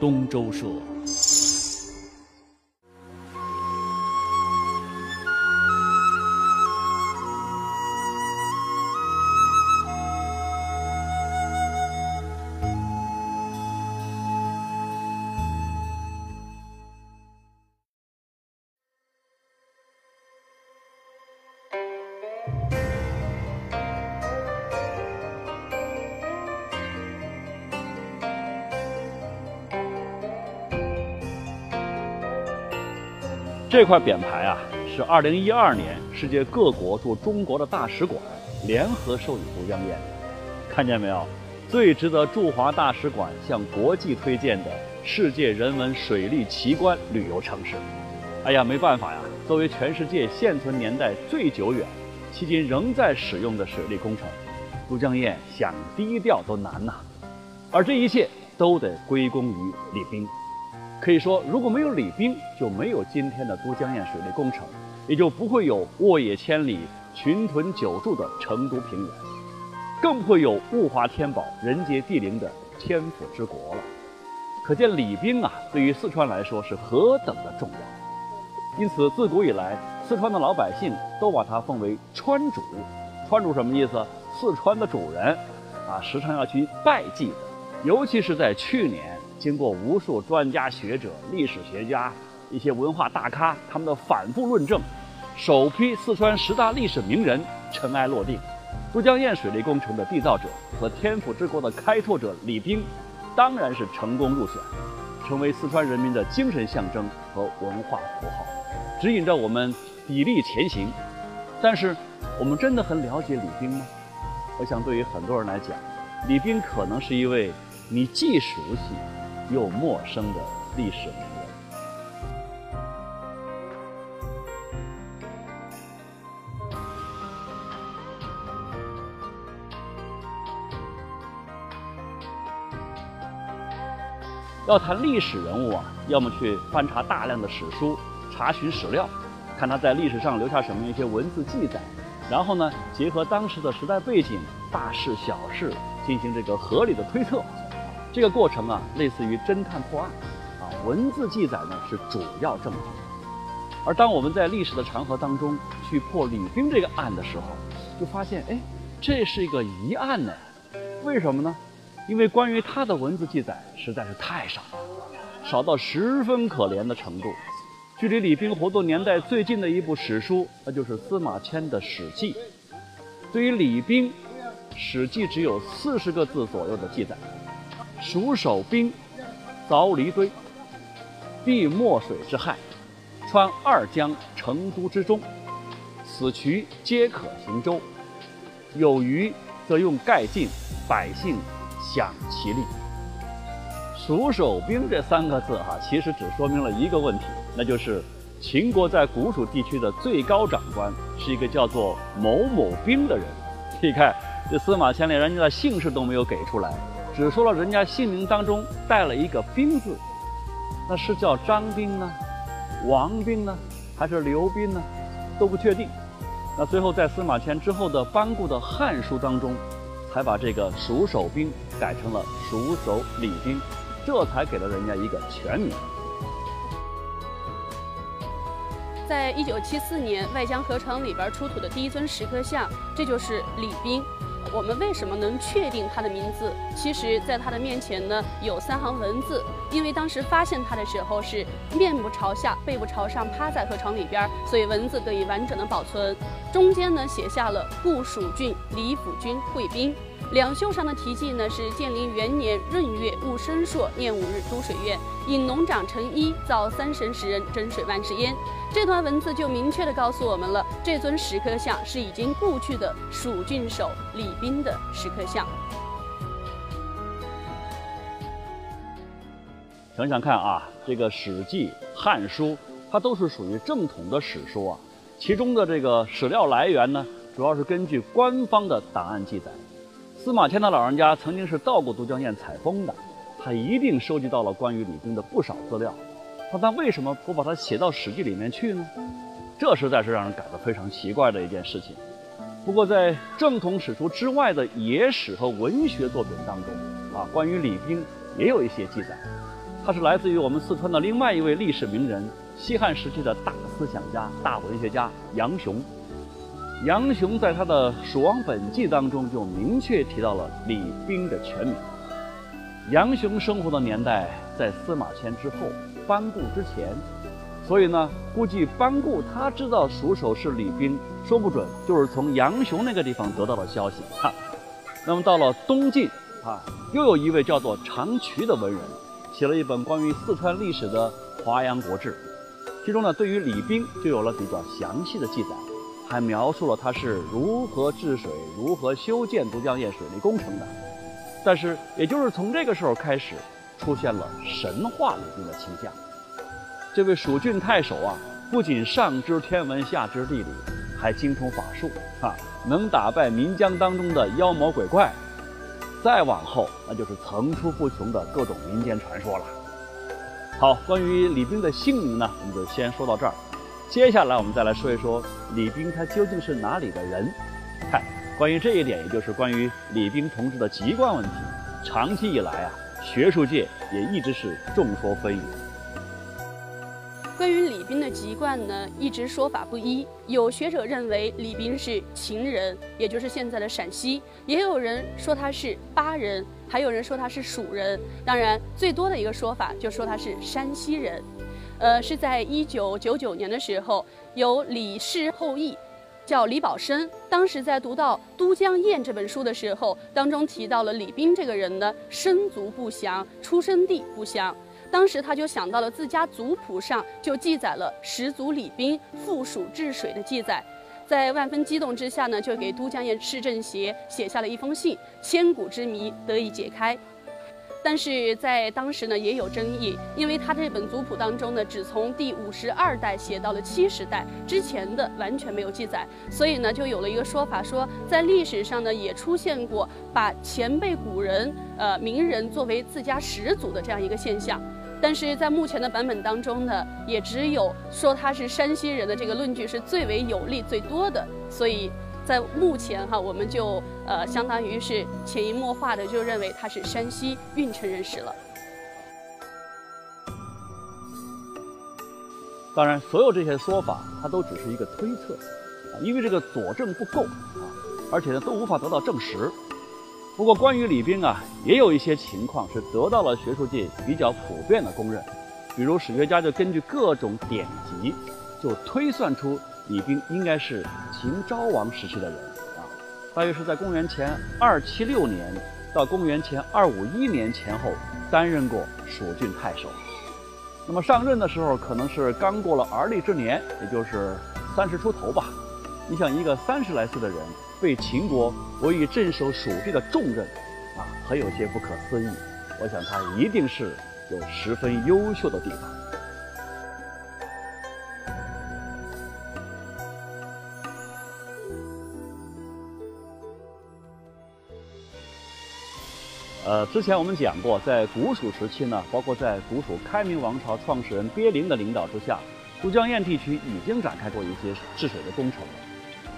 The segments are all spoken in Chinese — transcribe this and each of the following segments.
东周社。这块匾牌啊，是2012年世界各国驻中国的大使馆联合授予都江堰的。看见没有？最值得驻华大使馆向国际推荐的世界人文水利奇观旅游城市。哎呀，没办法呀，作为全世界现存年代最久远、迄今仍在使用的水利工程，都江堰想低调都难呐。而这一切都得归功于李冰。可以说，如果没有李冰，就没有今天的都江堰水利工程，也就不会有沃野千里、群屯久驻的成都平原，更不会有物华天宝、人杰地灵的天府之国了。可见李冰啊，对于四川来说是何等的重要。因此，自古以来，四川的老百姓都把他奉为川主。川主什么意思？四川的主人，啊，时常要去拜祭的。尤其是在去年。经过无数专家学者、历史学家、一些文化大咖他们的反复论证，首批四川十大历史名人尘埃落定，都江堰水利工程的缔造者和天府之国的开拓者李冰，当然是成功入选，成为四川人民的精神象征和文化符号，指引着我们砥砺前行。但是，我们真的很了解李冰吗？我想，对于很多人来讲，李冰可能是一位你既熟悉。又陌生的历史名人。要谈历史人物啊，要么去翻查大量的史书，查询史料，看他在历史上留下什么一些文字记载，然后呢，结合当时的时代背景、大事小事，进行这个合理的推测。这个过程啊，类似于侦探破案，啊，文字记载呢是主要证据。而当我们在历史的长河当中去破李冰这个案的时候，就发现，哎，这是一个疑案呢。为什么呢？因为关于他的文字记载实在是太少了，少到十分可怜的程度。距离李冰活动年代最近的一部史书，那就是司马迁的《史记》。对于李冰，《史记》只有四十个字左右的记载。蜀守兵，凿离堆，避墨水之害，穿二江成都之中，此渠皆可行舟。有余则用盖尽，百姓享其利。蜀守兵这三个字哈，其实只说明了一个问题，那就是秦国在古蜀地区的最高长官是一个叫做某某兵的人。你看，这司马迁连人家的姓氏都没有给出来。只说了人家姓名当中带了一个“兵”字，那是叫张兵呢，王兵呢，还是刘兵呢？都不确定。那最后在司马迁之后的班固的《汉书》当中，才把这个蜀守兵改成了蜀守李兵，这才给了人家一个全名。在一九七四年外江河城里边出土的第一尊石刻像，这就是李冰。我们为什么能确定他的名字？其实，在他的面前呢，有三行文字。因为当时发现他的时候是面部朝下、背部朝上趴在河床里边，所以文字得以完整的保存。中间呢，写下了“故蜀郡李府君会宾”。两袖上的题记呢是建陵元年闰月戊申朔念五日都水院，引农长成一造三神石人真水万世焉。这段文字就明确的告诉我们了，这尊石刻像是已经故去的蜀郡守李冰的石刻像。想想看啊，这个《史记》《汉书》，它都是属于正统的史书啊，其中的这个史料来源呢，主要是根据官方的档案记载。司马迁的老人家曾经是到过都江堰采风的，他一定收集到了关于李冰的不少资料。那他为什么不把它写到《史记》里面去呢？这实在是让人感到非常奇怪的一件事情。不过，在正统史书之外的野史和文学作品当中，啊，关于李冰也有一些记载。他是来自于我们四川的另外一位历史名人，西汉时期的大思想家、大文学家杨雄。杨雄在他的《蜀王本纪》当中就明确提到了李冰的全名。杨雄生活的年代在司马迁之后，班固之前，所以呢，估计班固他知道蜀首是李冰，说不准就是从杨雄那个地方得到的消息。哈，那么到了东晋啊，又有一位叫做长渠的文人，写了一本关于四川历史的《华阳国志》，其中呢，对于李冰就有了比较详细的记载，还描述了他是如何治水、如何修建都江堰水利工程的。但是，也就是从这个时候开始，出现了神话李冰的倾向。这位蜀郡太守啊，不仅上知天文，下知地理，还精通法术啊，能打败岷江当中的妖魔鬼怪。再往后，那就是层出不穷的各种民间传说了。好，关于李冰的姓名呢，我们就先说到这儿。接下来，我们再来说一说李冰他究竟是哪里的人。看。关于这一点，也就是关于李冰同志的籍贯问题，长期以来啊，学术界也一直是众说纷纭。关于李冰的籍贯呢，一直说法不一。有学者认为李冰是秦人，也就是现在的陕西；也有人说他是巴人，还有人说他是蜀人。当然，最多的一个说法就说他是山西人。呃，是在一九九九年的时候，有李氏后裔。叫李宝生，当时在读到《都江堰》这本书的时候，当中提到了李冰这个人呢，生卒不详，出生地不详。当时他就想到了自家族谱上就记载了始祖李冰附属治水的记载，在万分激动之下呢，就给都江堰市政协写下了一封信，千古之谜得以解开。但是在当时呢也有争议，因为他这本族谱当中呢只从第五十二代写到了七十代，之前的完全没有记载，所以呢就有了一个说法，说在历史上呢也出现过把前辈古人、呃名人作为自家始祖的这样一个现象，但是在目前的版本当中呢，也只有说他是山西人的这个论据是最为有力、最多的，所以。在目前哈，我们就呃，相当于是潜移默化的就认为他是山西运城人士了。当然，所有这些说法，它都只是一个推测，啊，因为这个佐证不够啊，而且呢，都无法得到证实。不过，关于李冰啊，也有一些情况是得到了学术界比较普遍的公认，比如史学家就根据各种典籍，就推算出。李冰应该是秦昭王时期的人啊，大约是在公元前二七六年到公元前二五一年前后担任过蜀郡太守。那么上任的时候可能是刚过了而立之年，也就是三十出头吧。你想一个三十来岁的人被秦国委以镇守蜀地的重任，啊，很有些不可思议。我想他一定是有十分优秀的地方。呃，之前我们讲过，在古蜀时期呢，包括在古蜀开明王朝创始人鳖灵的领导之下，都江堰地区已经展开过一些治水的工程了。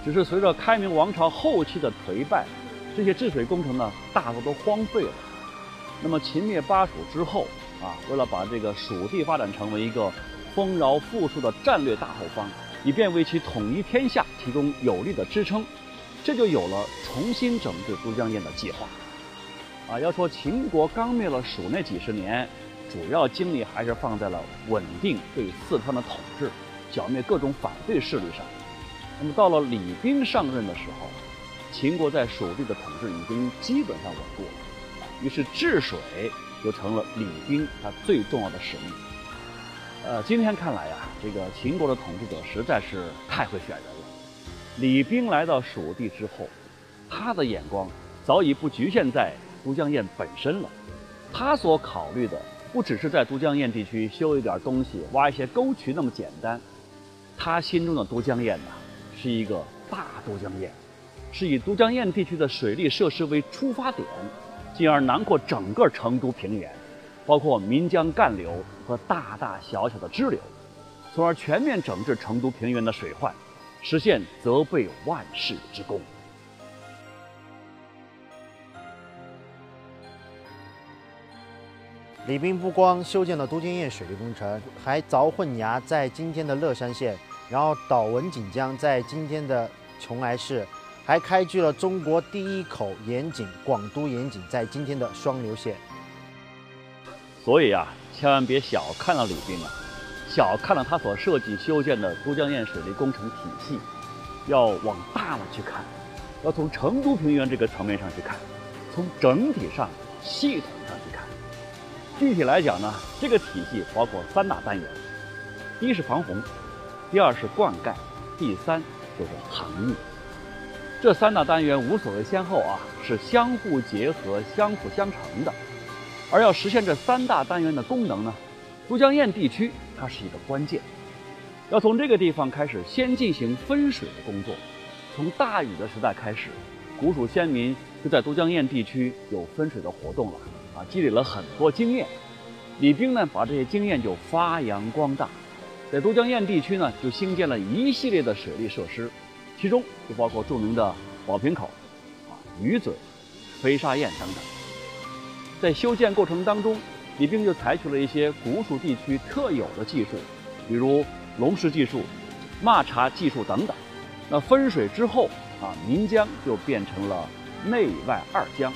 只是随着开明王朝后期的颓败，这些治水工程呢，大多都荒废了。那么秦灭巴蜀之后啊，为了把这个蜀地发展成为一个丰饶富庶的战略大后方，以便为其统一天下提供有力的支撑，这就有了重新整治都江堰的计划。啊，要说秦国刚灭了蜀那几十年，主要精力还是放在了稳定对四川的统治，剿灭各种反对势力上。那么到了李冰上任的时候，秦国在蜀地的统治已经基本上稳固了，于是治水就成了李冰他最重要的使命。呃，今天看来呀，这个秦国的统治者实在是太会选人了。李冰来到蜀地之后，他的眼光早已不局限在。都江堰本身了，他所考虑的不只是在都江堰地区修一点东西、挖一些沟渠那么简单，他心中的都江堰呐，是一个大都江堰，是以都江堰地区的水利设施为出发点，进而囊括整个成都平原，包括岷江干流和大大小小的支流，从而全面整治成都平原的水患，实现泽被万世之功。李冰不光修建了都江堰水利工程，还凿混崖在今天的乐山县，然后导文锦江在今天的邛崃市，还开具了中国第一口盐井广都盐井在今天的双流县。所以啊，千万别小看了李冰啊，小看了他所设计修建的都江堰水利工程体系，要往大了去看，要从成都平原这个层面上去看，从整体上、系统上。具体来讲呢，这个体系包括三大单元：第一是防洪，第二是灌溉，第三就是航运。这三大单元无所谓先后啊，是相互结合、相辅相成的。而要实现这三大单元的功能呢，都江堰地区它是一个关键，要从这个地方开始先进行分水的工作。从大禹的时代开始，古蜀先民就在都江堰地区有分水的活动了积累了很多经验。李冰呢，把这些经验就发扬光大，在都江堰地区呢，就兴建了一系列的水利设施，其中就包括著名的宝瓶口、啊鱼嘴、飞沙堰等等。在修建过程当中，李冰就采取了一些古蜀地区特有的技术，比如龙石技术、抹茶技术等等。那分水之后啊，岷江就变成了内外二江。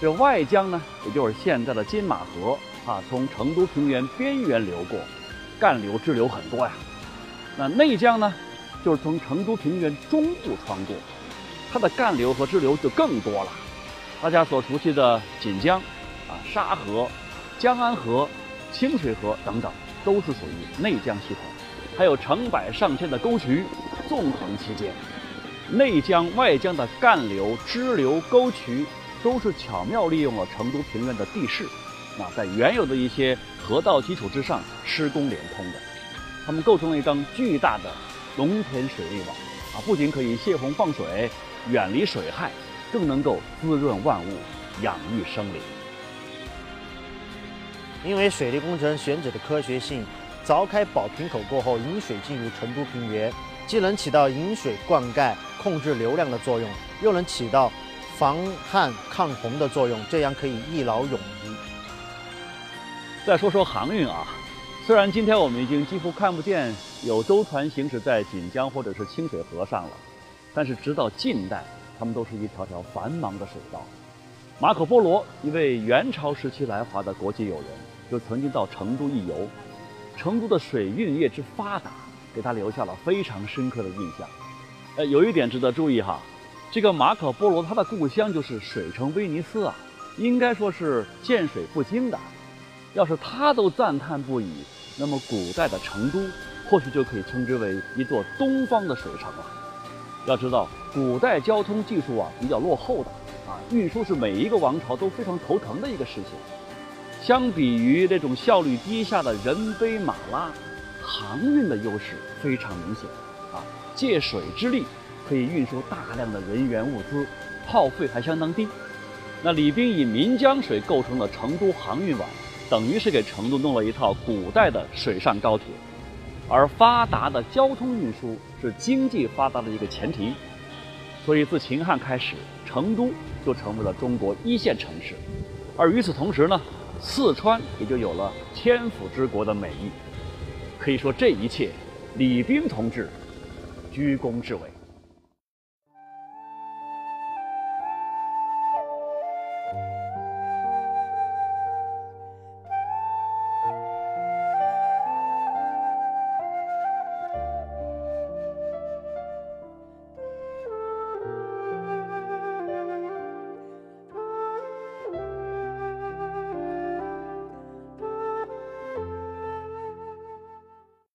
这外江呢，也就是现在的金马河啊，从成都平原边缘流过，干流支流很多呀。那内江呢，就是从成都平原中部穿过，它的干流和支流就更多了。大家所熟悉的锦江。啊，沙河、江安河、清水河等等，都是属于内江系统。还有成百上千的沟渠纵横其间，内江、外江的干流、支流、沟渠，都是巧妙利用了成都平原的地势，啊，在原有的一些河道基础之上施工连通的，它们构成了一张巨大的农田水利网。啊，不仅可以泄洪放水，远离水害，更能够滋润万物，养育生灵。因为水利工程选址的科学性，凿开宝瓶口过后，引水进入成都平原，既能起到引水灌溉、控制流量的作用，又能起到防旱抗洪的作用，这样可以一劳永逸。再说说航运啊，虽然今天我们已经几乎看不见有舟船行驶在锦江或者是清水河上了，但是直到近代，它们都是一条条繁忙的水道。马可波罗，一位元朝时期来华的国际友人，就曾经到成都一游。成都的水运业之发达，给他留下了非常深刻的印象。呃，有一点值得注意哈，这个马可波罗他的故乡就是水城威尼斯啊，应该说是见水不惊的。要是他都赞叹不已，那么古代的成都或许就可以称之为一座东方的水城了。要知道，古代交通技术啊比较落后的。啊，运输是每一个王朝都非常头疼的一个事情。相比于那种效率低下的人背马拉，航运的优势非常明显。啊，借水之力可以运输大量的人员物资，耗费还相当低。那李冰以岷江水构成了成都航运网，等于是给成都弄了一套古代的水上高铁。而发达的交通运输是经济发达的一个前提。所以自秦汉开始，成都就成为了中国一线城市，而与此同时呢，四川也就有了千府之国的美誉。可以说，这一切，李冰同志居功至伟。